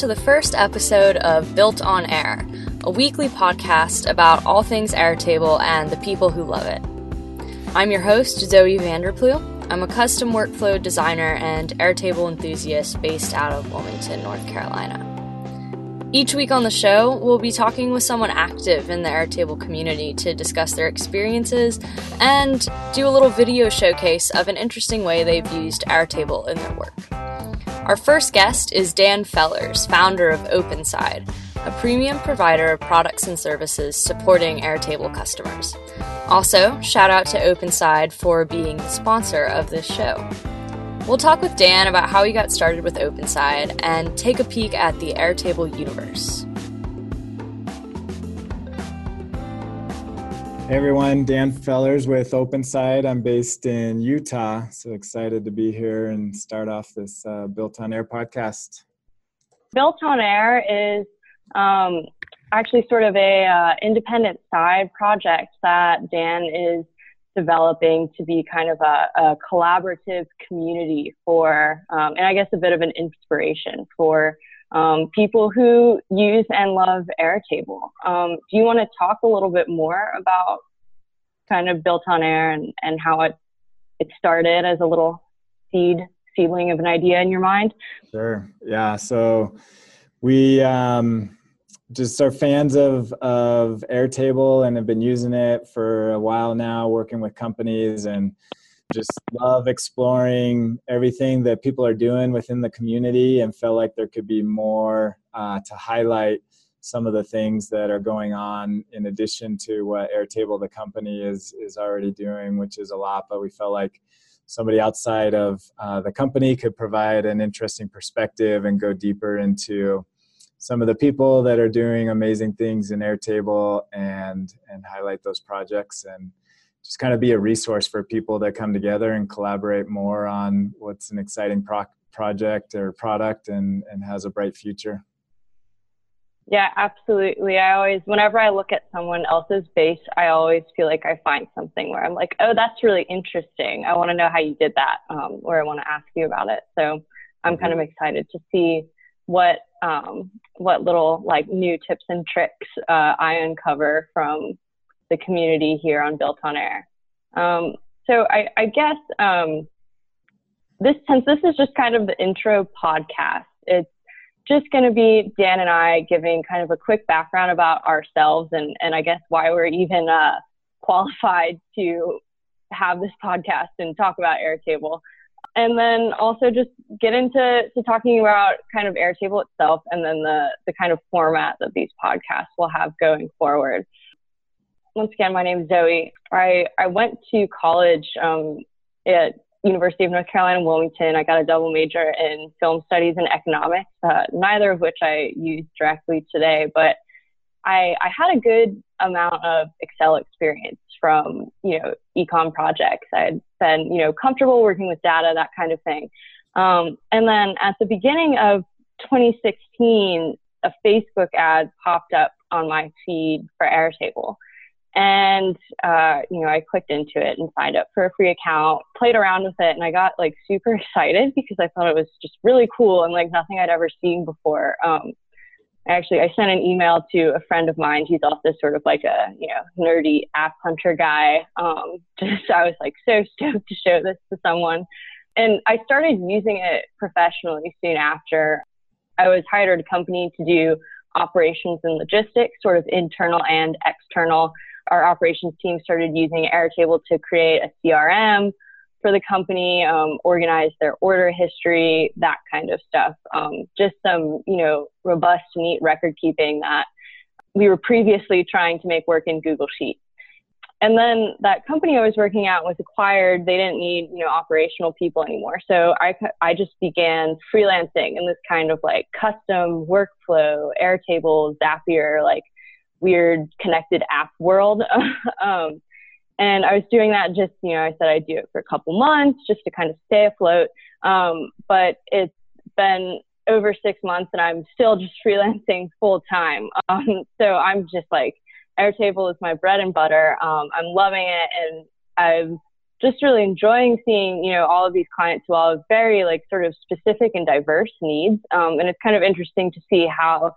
To the first episode of Built on Air, a weekly podcast about all things Airtable and the people who love it. I'm your host, Zoe Vanderploeg. I'm a custom workflow designer and Airtable enthusiast based out of Wilmington, North Carolina. Each week on the show, we'll be talking with someone active in the Airtable community to discuss their experiences and do a little video showcase of an interesting way they've used Airtable in their work. Our first guest is Dan Fellars, founder of OpenSide, a premium provider of products and services supporting Airtable customers. Also, shout out to OpenSide for being the sponsor of this show. We'll talk with Dan about how he got started with OpenSide and take a peek at the Airtable universe. Hey everyone, Dan Fellars with OpenSide. I'm based in Utah, so excited to be here and start off this uh, Built on Air podcast. Built on Air is um, actually sort of a uh, independent side project that Dan is developing to be kind of a, a collaborative community for, um, and I guess a bit of an inspiration for um, people who use and love Airtable. Um, do you want to talk a little bit more about kind of built on air and, and how it it started as a little seed seedling of an idea in your mind? Sure. Yeah. So we um, just are fans of of Airtable and have been using it for a while now, working with companies and just love exploring everything that people are doing within the community and felt like there could be more uh, to highlight some of the things that are going on in addition to what Airtable, the company, is is already doing, which is a lot. But we felt like somebody outside of uh, the company could provide an interesting perspective and go deeper into some of the people that are doing amazing things in Airtable and and highlight those projects and just kind of be a resource for people that come together and collaborate more on what's an exciting pro- project or product and, and has a bright future. Yeah, absolutely. I always, whenever I look at someone else's base, I always feel like I find something where I'm like, oh, that's really interesting. I want to know how you did that, um, or I want to ask you about it. So I'm kind of mm-hmm. excited to see what um, what little like new tips and tricks uh, I uncover from the community here on Built on Air. Um, so I, I guess um, this since this is just kind of the intro podcast, it's just going to be Dan and I giving kind of a quick background about ourselves and and I guess why we're even uh, qualified to have this podcast and talk about Airtable. And then also just get into to talking about kind of Airtable itself and then the, the kind of format that these podcasts will have going forward once again, my name is Zoe. I, I went to college um, at University of North Carolina, Wilmington. I got a double major in film studies and economics, uh, neither of which I use directly today, but I, I had a good amount of Excel experience from, you know, econ projects. I'd been, you know, comfortable working with data, that kind of thing. Um, and then at the beginning of 2016, a Facebook ad popped up on my feed for Airtable. And, uh, you know, I clicked into it and signed up for a free account, played around with it, and I got like super excited because I thought it was just really cool and like nothing I'd ever seen before. Um, actually, I sent an email to a friend of mine. He's also sort of like a, you know, nerdy app hunter guy. Um, just, I was like so stoked to show this to someone. And I started using it professionally soon after. I was hired at a company to do operations and logistics, sort of internal and external our operations team started using Airtable to create a CRM for the company, um, organize their order history, that kind of stuff. Um, just some, you know, robust, neat record keeping that we were previously trying to make work in Google Sheets. And then that company I was working at was acquired. They didn't need, you know, operational people anymore. So I, I just began freelancing in this kind of like custom workflow, Airtable, Zapier, like weird connected app world. um, and I was doing that just, you know, I said I'd do it for a couple months just to kind of stay afloat. Um, but it's been over six months and I'm still just freelancing full time. Um, so I'm just like, Airtable is my bread and butter. Um, I'm loving it. And I'm just really enjoying seeing, you know, all of these clients who all have very like sort of specific and diverse needs. Um, and it's kind of interesting to see how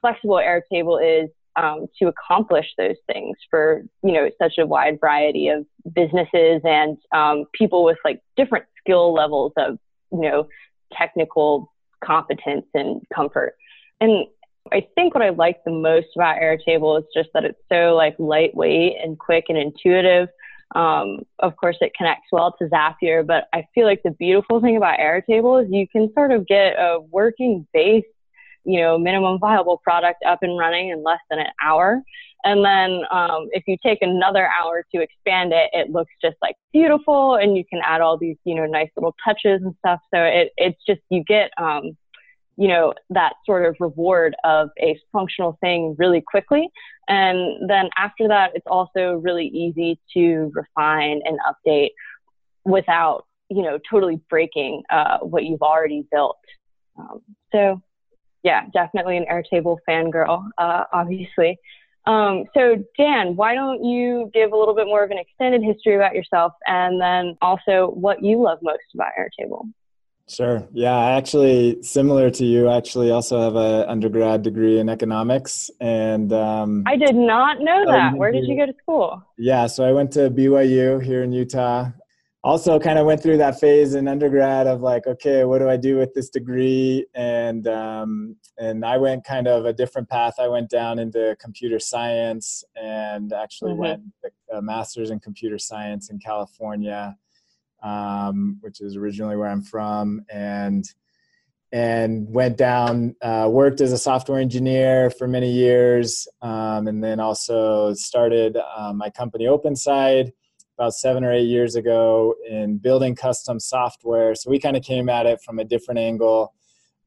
flexible Airtable is um, to accomplish those things for, you know, such a wide variety of businesses and um, people with like different skill levels of, you know, technical competence and comfort. And I think what I like the most about Airtable is just that it's so like lightweight and quick and intuitive. Um, of course, it connects well to Zapier, but I feel like the beautiful thing about Airtable is you can sort of get a working base, you know, minimum viable product up and running in less than an hour. And then um, if you take another hour to expand it, it looks just like beautiful, and you can add all these, you know, nice little touches and stuff. So it, it's just you get um, you know, that sort of reward of a functional thing really quickly. And then after that, it's also really easy to refine and update without, you know, totally breaking uh, what you've already built. Um, so, yeah, definitely an Airtable fangirl, uh, obviously. Um, so, Dan, why don't you give a little bit more of an extended history about yourself and then also what you love most about Airtable? Sure. Yeah, I actually, similar to you, I actually also have an undergrad degree in economics. And um, I did not know that. Where did you go to school? Yeah, so I went to BYU here in Utah. Also, kind of went through that phase in undergrad of like, okay, what do I do with this degree? And um, and I went kind of a different path. I went down into computer science and actually mm-hmm. went a master's in computer science in California um, which is originally where I'm from, and and went down, uh, worked as a software engineer for many years, um, and then also started uh, my company OpenSide about seven or eight years ago in building custom software. So we kind of came at it from a different angle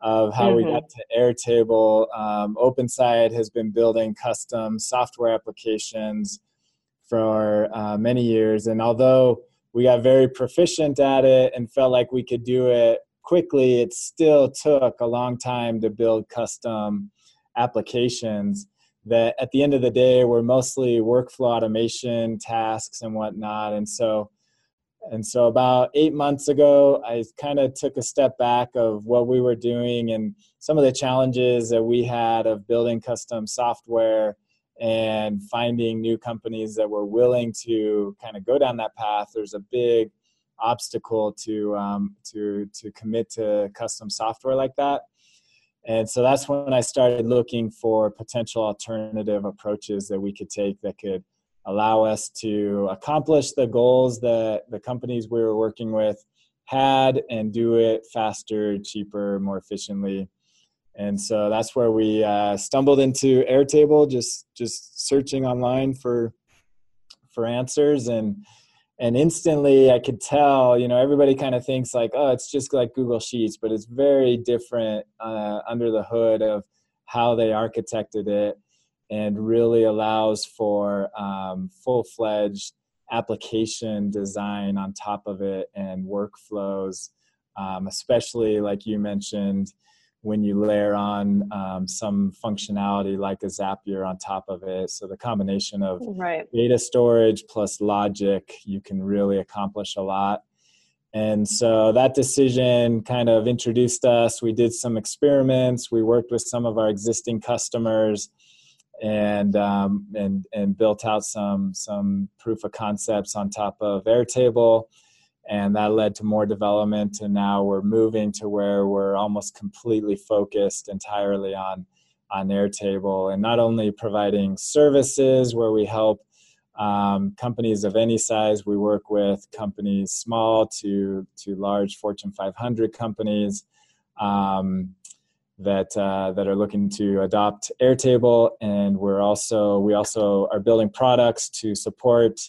of how mm-hmm. we got to Airtable. Um, OpenSide has been building custom software applications for uh, many years, and although we got very proficient at it and felt like we could do it quickly, it still took a long time to build custom applications that at the end of the day were mostly workflow automation tasks and whatnot. And so and so about eight months ago, I kind of took a step back of what we were doing and some of the challenges that we had of building custom software and finding new companies that were willing to kind of go down that path. There's a big obstacle to um, to to commit to custom software like that. And so that's when I started looking for potential alternative approaches that we could take that could allow us to accomplish the goals that the companies we were working with had and do it faster, cheaper, more efficiently. And so that's where we uh, stumbled into Airtable, just just searching online for for answers. And and instantly I could tell, you know, everybody kind of thinks like, oh, it's just like Google Sheets, but it's very different uh, under the hood of how they architected it, and really allows for um, full fledged application design on top of it and workflows, um, especially like you mentioned when you layer on um, some functionality like a Zapier on top of it. So the combination of right. data storage plus logic, you can really accomplish a lot. And so that decision kind of introduced us. We did some experiments. We worked with some of our existing customers, and um, and and built out some some proof of concepts on top of Airtable and that led to more development and now we're moving to where we're almost completely focused entirely on on airtable and not only providing services where we help um, companies of any size. We work with companies small to to large fortune 500 companies um, that uh, that are looking to adopt airtable and we're also we also are building products to support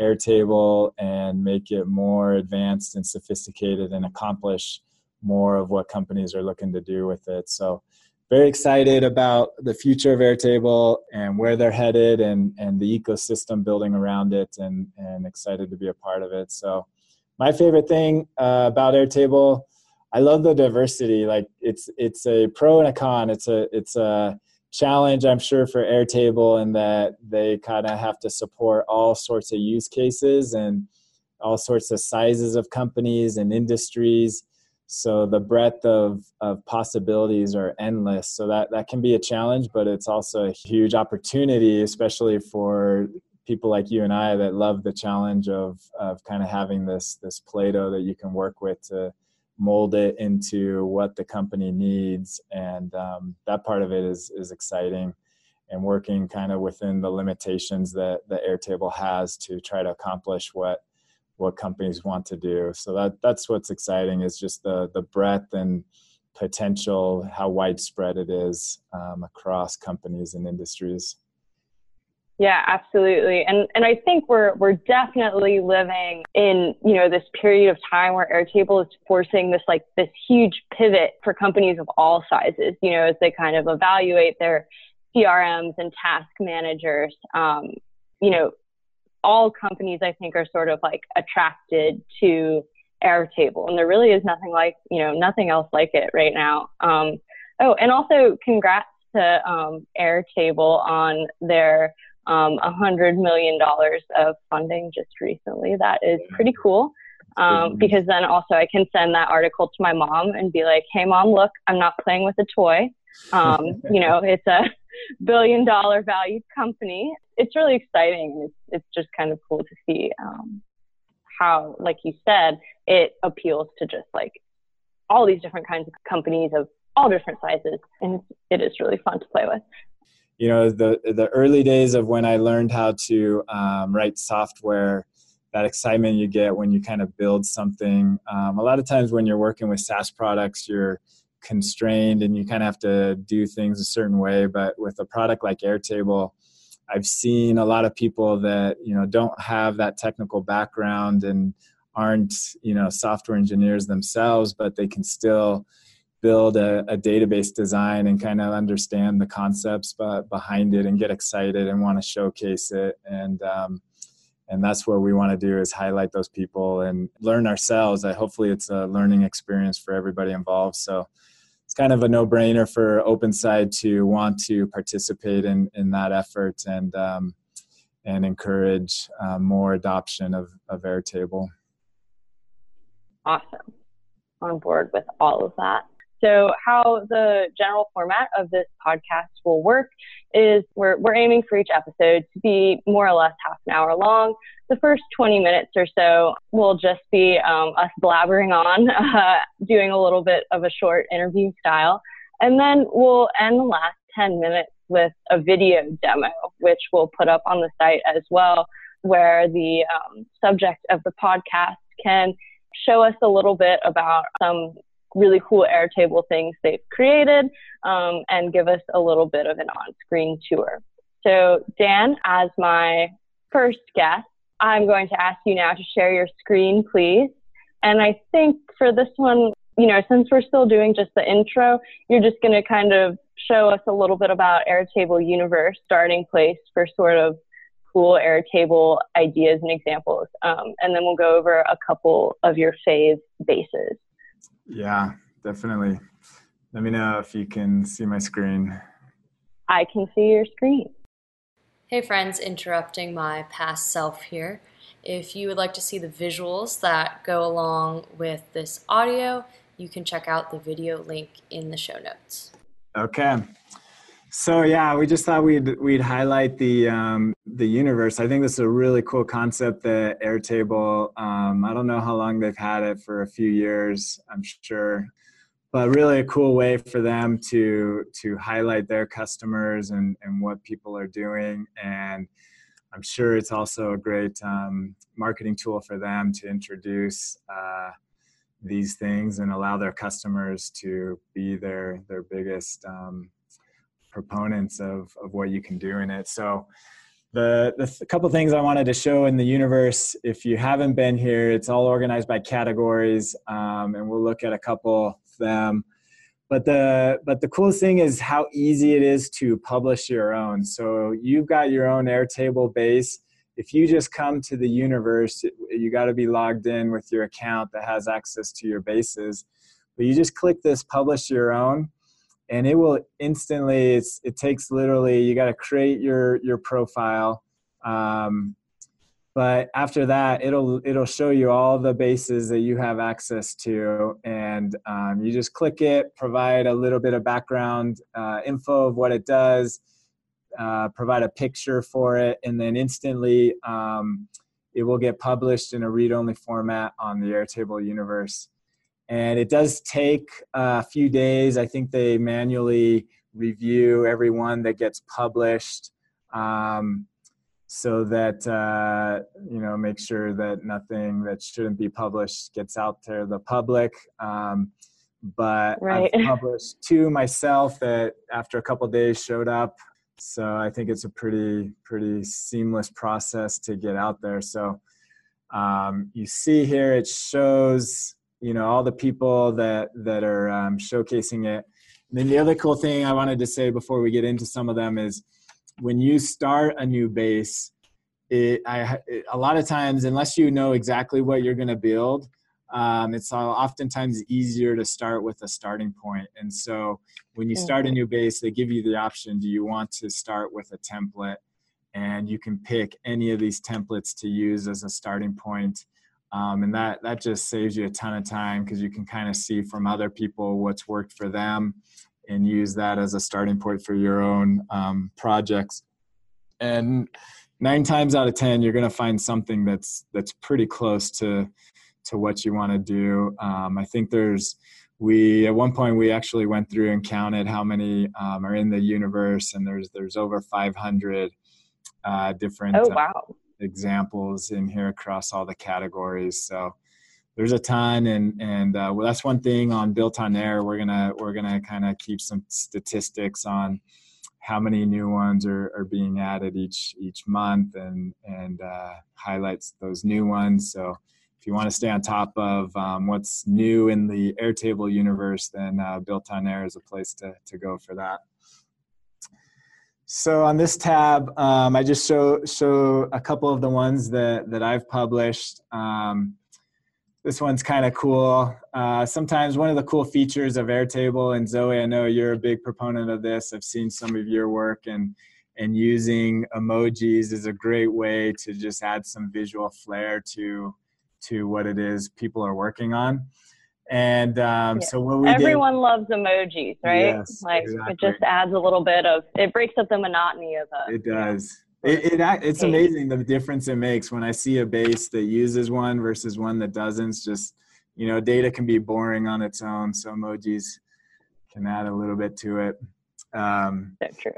Airtable and make it more advanced and sophisticated and accomplish more of what companies are looking to do with it. So, very excited about the future of Airtable and where they're headed and, and the ecosystem building around it and, and excited to be a part of it. So, my favorite thing uh, about Airtable, I love the diversity. Like it's it's a pro and a con. It's a it's a challenge i'm sure for airtable in that they kind of have to support all sorts of use cases and all sorts of sizes of companies and industries. So the breadth of, of possibilities are endless. So that, that can be a challenge, but it's also a huge opportunity, especially for people like you and I that love the challenge of, of kind of having this, this Play-Doh that you can work with to mold it into what the company needs. And um, that part of it is, is exciting and working kind of within the limitations that the Airtable has to try to accomplish what what companies want to do. So that that's what's exciting is just the the breadth and potential, how widespread it is um, across companies and industries. Yeah, absolutely. And and I think we're we're definitely living in, you know, this period of time where Airtable is forcing this like this huge pivot for companies of all sizes, you know, as they kind of evaluate their CRMs and task managers. Um, you know, all companies I think are sort of like attracted to Airtable, and there really is nothing like you know nothing else like it right now. Um, oh, and also congrats to um, Airtable on their um, $100 million of funding just recently. That is pretty cool. Um, because then also I can send that article to my mom and be like, hey, mom, look, I'm not playing with a toy. Um, you know, it's a billion dollar valued company. It's really exciting. It's, it's just kind of cool to see um, how, like you said, it appeals to just like all these different kinds of companies of all different sizes. And it is really fun to play with. You know, the, the early days of when I learned how to um, write software, that excitement you get when you kind of build something. Um, a lot of times when you're working with SaaS products, you're constrained and you kind of have to do things a certain way. But with a product like Airtable, I've seen a lot of people that you know don't have that technical background and aren't you know software engineers themselves, but they can still build a, a database design and kind of understand the concepts behind it and get excited and want to showcase it and um, and that's what we want to do is highlight those people and learn ourselves hopefully it's a learning experience for everybody involved so it's kind of a no-brainer for OpenSide to want to participate in in that effort and um, and encourage uh, more adoption of, of Airtable. Awesome. On board with all of that. So, how the general format of this podcast will work is we're, we're aiming for each episode to be more or less half an hour long. The first 20 minutes or so will just be um, us blabbering on, uh, doing a little bit of a short interview style. And then we'll end the last 10 minutes with a video demo, which we'll put up on the site as well, where the um, subject of the podcast can show us a little bit about some really cool Airtable things they've created um, and give us a little bit of an on screen tour. So, Dan, as my first guest, I'm going to ask you now to share your screen, please. And I think for this one, you know, since we're still doing just the intro, you're just going to kind of show us a little bit about Airtable Universe, starting place for sort of cool Airtable ideas and examples. Um, and then we'll go over a couple of your fave bases. Yeah, definitely. Let me know if you can see my screen. I can see your screen. Hey friends, interrupting my past self here. If you would like to see the visuals that go along with this audio, you can check out the video link in the show notes. Okay. So yeah, we just thought we'd we'd highlight the um, the universe. I think this is a really cool concept that Airtable. Um, I don't know how long they've had it for a few years. I'm sure, but really a cool way for them to to highlight their customers and and what people are doing. And I'm sure it's also a great um, marketing tool for them to introduce. Uh, these things and allow their customers to be their their biggest um, proponents of of what you can do in it. So the the th- couple things I wanted to show in the universe. If you haven't been here, it's all organized by categories, um, and we'll look at a couple of them. But the but the coolest thing is how easy it is to publish your own. So you've got your own Airtable base. If you just come to the universe, you got to be logged in with your account that has access to your bases. But you just click this publish your own and it will instantly it's, it takes literally you got to create your your profile um, but after that it'll it'll show you all the bases that you have access to and um, you just click it provide a little bit of background uh, info of what it does uh, provide a picture for it and then instantly um, it will get published in a read-only format on the airtable universe and it does take a few days. I think they manually review every one that gets published um, so that uh, you know make sure that nothing that shouldn't be published gets out to the public. Um, but Right. i've published two myself that after a couple days showed up. So i think it's a pretty pretty seamless process to get out there. So um, you see here it shows you know all the people that that are um, showcasing it. And then the other cool thing i wanted to say before we get into some of them is when you start a new base it, I, it, a lot of times unless you know exactly what you're going to build um, it's oftentimes easier to start with a starting point. And so when you start a new base they give you the option do you want to start with a template? And you can pick any of these templates to use as a starting point um, and that that just saves you a ton of time because you can kind of see from other people what's worked for them and use that as a starting point for your own um, projects and nine times out of ten you're going to find something that's that's pretty close to to what you want to do um, i think there's we at one point we actually went through and counted how many um, are in the universe and there's there's over 500 uh, different Oh uh, wow. Examples in here across all the categories. So there's a ton, and and uh, well, that's one thing on Built on Air. We're gonna we're gonna kind of keep some statistics on how many new ones are, are being added each each month, and and uh, highlights those new ones. So if you want to stay on top of um, what's new in the Airtable universe, then uh, Built on Air is a place to to go for that. So on this tab, um, I just show show a couple of the ones that that I've published. Um, this one's kind of cool. Uh, sometimes one of the cool features of Airtable and Zoe, I know you're a big proponent of this. I've seen some of your work and and using emojis is a great way to just add some visual flair to to what it is people are working on. And um, Yeah. so what we did, Everyone loves emojis, right? Yes, like exactly. it just adds a little bit of it breaks up the monotony of a It does. It, it act- it's amazing the difference it makes when I see a base that uses one versus one that doesn't. It's just you know, data can be boring on its own, so emojis can add a little bit to it. Um, so true.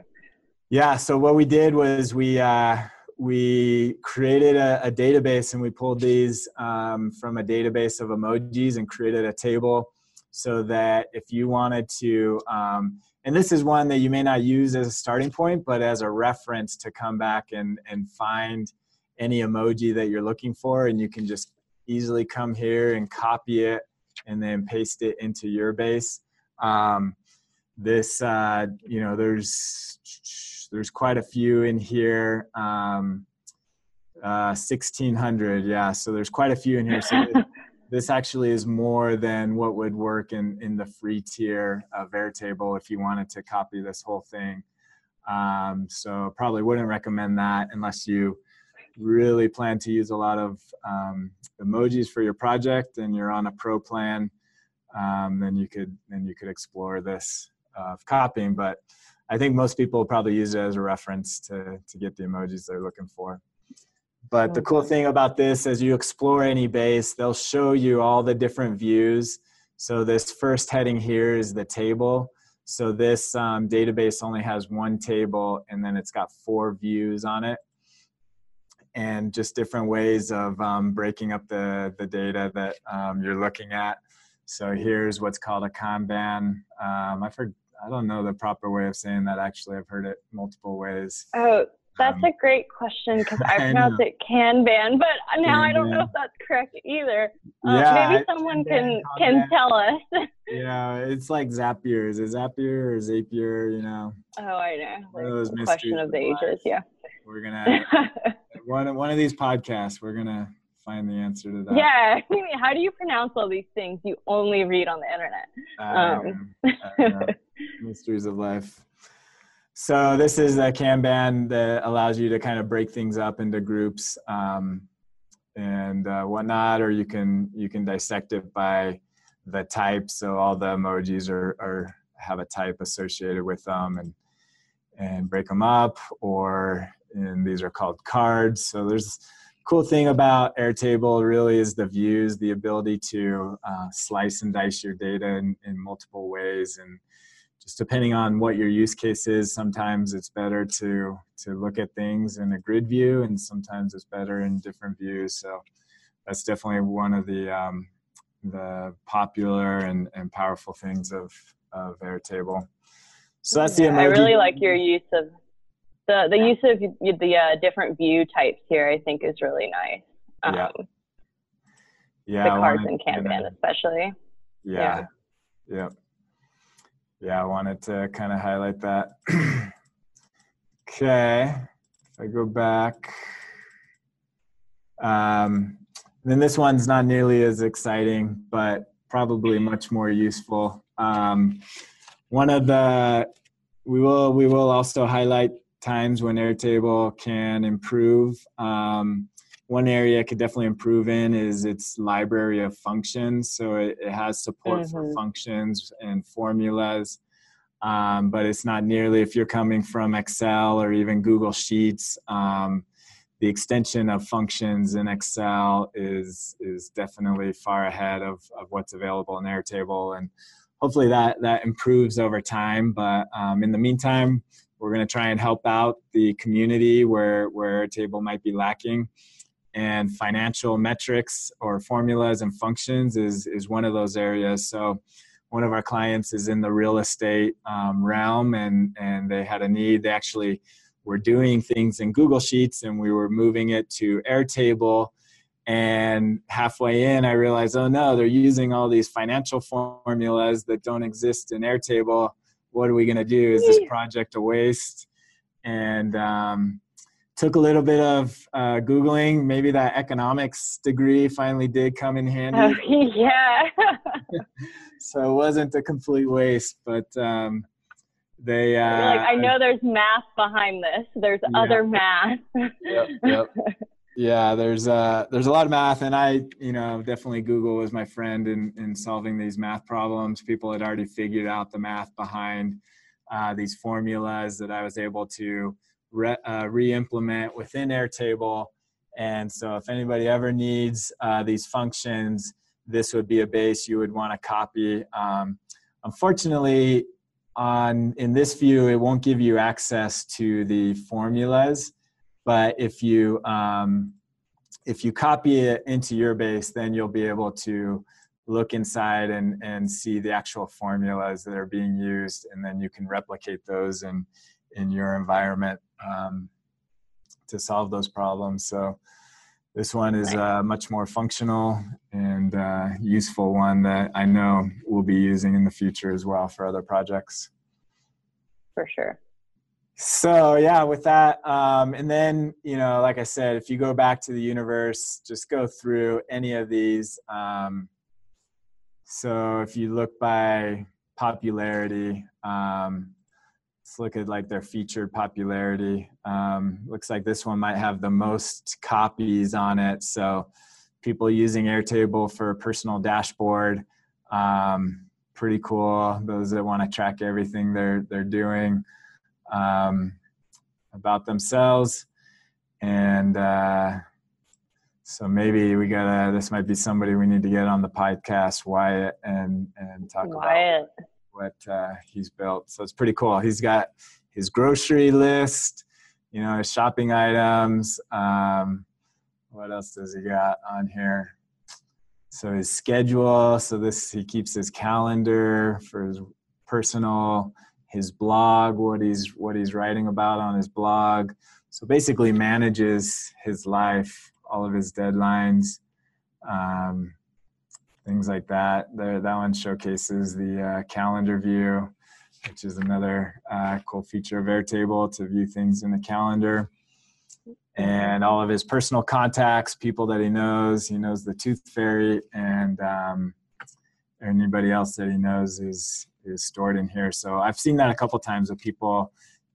yeah. So what we did was we uh, we created a, a database and we pulled these um, from a database of emojis and created a table so that if you wanted to, um, and this is one that you may not use as a starting point, but as a reference to come back and and find any emoji that you're looking for, and you can just easily come here and copy it and then paste it into your base. Um, this uh, you know there's there's quite a few in here um, uh, 1600 yeah so there's quite a few in here so this, actually is more than what would work in in the free tier of airtable if you wanted to copy this whole thing um, so probably wouldn't recommend that unless you really plan to use a lot of um, emojis for your project and you're on a pro plan um, then you could then you could explore this uh, copying. But I think most people probably use it as a reference to to get the emojis they're looking for. But the cool thing about this, as you explore any base, they'll show you all the different views. So this first heading here is the table. So this um, database only has one table, and then it's got four views on it and just different ways of um, breaking up the, the data that um, you're looking at. So here's what's called a Kanban. Um, I've heard, I don't know the proper way of saying that actually. I've heard it multiple ways. Oh, that's Um, a great question because I I pronounce know. it Kanban, but now I don't know if that's correct either. Uh, Yeah, maybe someone Kanban, can can tell us. Yeah, it's like Zapier. Is it Zapier or Zapier? You know, oh, I know. One of those question mysteries of the life. ages, yeah. we're gonna one one of these podcasts. We're gonna find the answer to that. yeah. How do you pronounce all these things you only read on the internet? Um. know. mysteries of life. so this is a Kanban that allows you to kind of break things up into groups um, and uh, whatnot, or you can you can dissect it by the type. So all the emojis are, are have a type associated with them, and and break them up. Or and these are called cards. So there's cool thing about Airtable really is the views, the ability to uh, slice and dice your data in, in multiple ways. And just depending on what your use case is sometimes it's better to to look at things in a grid view and sometimes it's better in different views. So that's definitely one of the um, the popular and, and powerful things of of airtable. So that's the emoji. i really like your use of the the use of the uh, different view types here i think is really nice. Um, yeah yeah the cards and kanban especially. Yeah. Yeah, yeah yeah, I wanted to kind of highlight that. okay, if I go back, um, then this one's not nearly as exciting, but probably much more useful. Um, one of the we will we will also highlight times when Airtable can improve. Um, one area it could definitely improve in is its library of functions. So it, it has support mm-hmm. for functions and formulas, um, but it's not nearly if you're coming from Excel or even Google Sheets. Um, the extension of functions in Excel is is definitely far ahead of, of what's available in Airtable, and hopefully that that improves over time. But um, in the meantime, we're going to try and help out the community where where Airtable might be lacking. And financial metrics or formulas and functions is is one of those areas. So one of our clients is in the real estate um, realm and and they had a need. They actually were doing things in google sheets and we were moving it to airtable. And halfway in i realized oh no they're using all these financial formulas that don't exist in airtable what are we going to do? Is this project a waste? And um, took a little bit of uh, googling. Maybe that economics degree finally did come in handy. Oh, yeah. So it wasn't a complete waste but um, they uh, like i know there's math behind this. There's yeah. other math. Yep, yep. yeah there's uh there's a lot of math and i you know definitely google was my friend in in solving these math problems people had already figured out the math behind uh, these formulas that i was able to re, uh, re-implement within Airtable. And so if anybody ever needs uh, these functions, this would be a base you would want to copy. Um, unfortunately, on in this view, it won't give you access to the formulas. But if you um, if you copy it into your base, then you'll be able to look inside and, and see the actual formulas that are being used, and then you can replicate those in in your environment um, to solve those problems. So this one is a uh, much more functional and uh, useful one that I know we'll be using in the future as well for other projects. For sure. So yeah, with that, um, and then you know, like I said, if you go back to the universe, just go through any of these. Um, so if you look by popularity, um, let's look at like their featured popularity. Um, looks like this one might have the most copies on it. So people using Airtable for a personal dashboard. Um, pretty cool. Those that want to track everything they're they're doing um, about themselves, and uh, so maybe we gotta. This might be somebody we need to get on the podcast, Wyatt, and and talk Wyatt. about what uh, he's built. So it's pretty cool. He's got his grocery list, you know, his shopping items. Um, what else does he got on here? So his schedule. So this he keeps his calendar for his personal, his blog, what he's what he's writing about on his blog. So basically manages his life, all of his deadlines. Um, things like that. There, that one showcases the uh, calendar view, which is another uh, cool feature of Airtable to view things in the calendar. And all of his personal contacts, people that he knows, he knows the Tooth Fairy, and um, anybody else that he knows is is stored in here. So I've seen that a couple times with people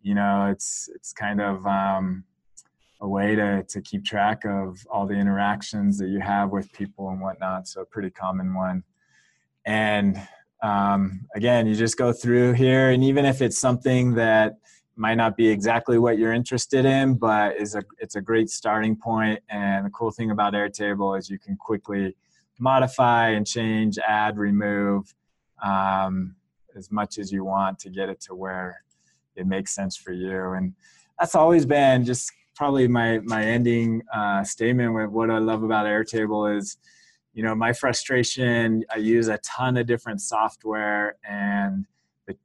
you know, it's it's kind of um, a way to to keep track of all the interactions that you have with people and whatnot. So a pretty common one. And um, again, you just go through here, and even if it's something that might not be exactly what you're interested in, but is a it's a great starting point. And the cool thing about Airtable is you can quickly modify and change, add, remove um, as much as you want to get it to where it makes sense for you. And that's always been just probably my my ending uh, statement with what I love about Airtable is, you know, my frustration. I use a ton of different software and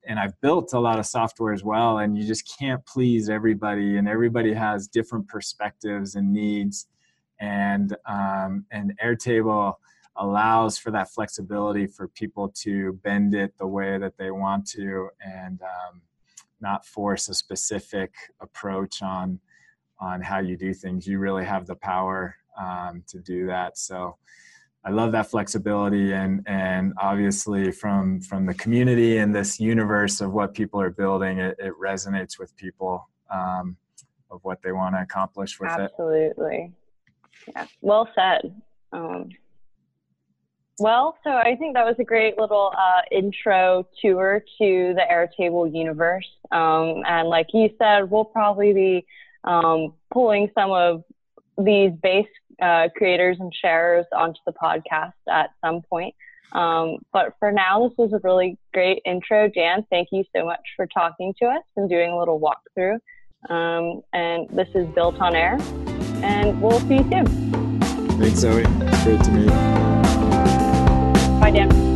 and I've built a lot of software as well, and you just can't please everybody, and everybody has different perspectives and needs, and um, and Airtable allows for that flexibility for people to bend it the way that they want to, and um, not force a specific approach on on how you do things. You really have the power um, to do that. So I love that flexibility and and obviously from from the community and this universe of what people are building, it, it resonates with people um, of what they want to accomplish with Absolutely. it. Absolutely. Yeah. Well said. Um, well, so I think that was a great little uh, intro tour to the Airtable universe. Um, and like you said, we'll probably be um, pulling some of these base uh, creators and sharers onto the podcast at some point. Um, but for now, this was a really great intro. Dan, thank you so much for talking to us and doing a little walkthrough. Um, and this is Built on Air, and we'll see you soon. Thanks, Zoe. Great to meet you. Bye, Dan.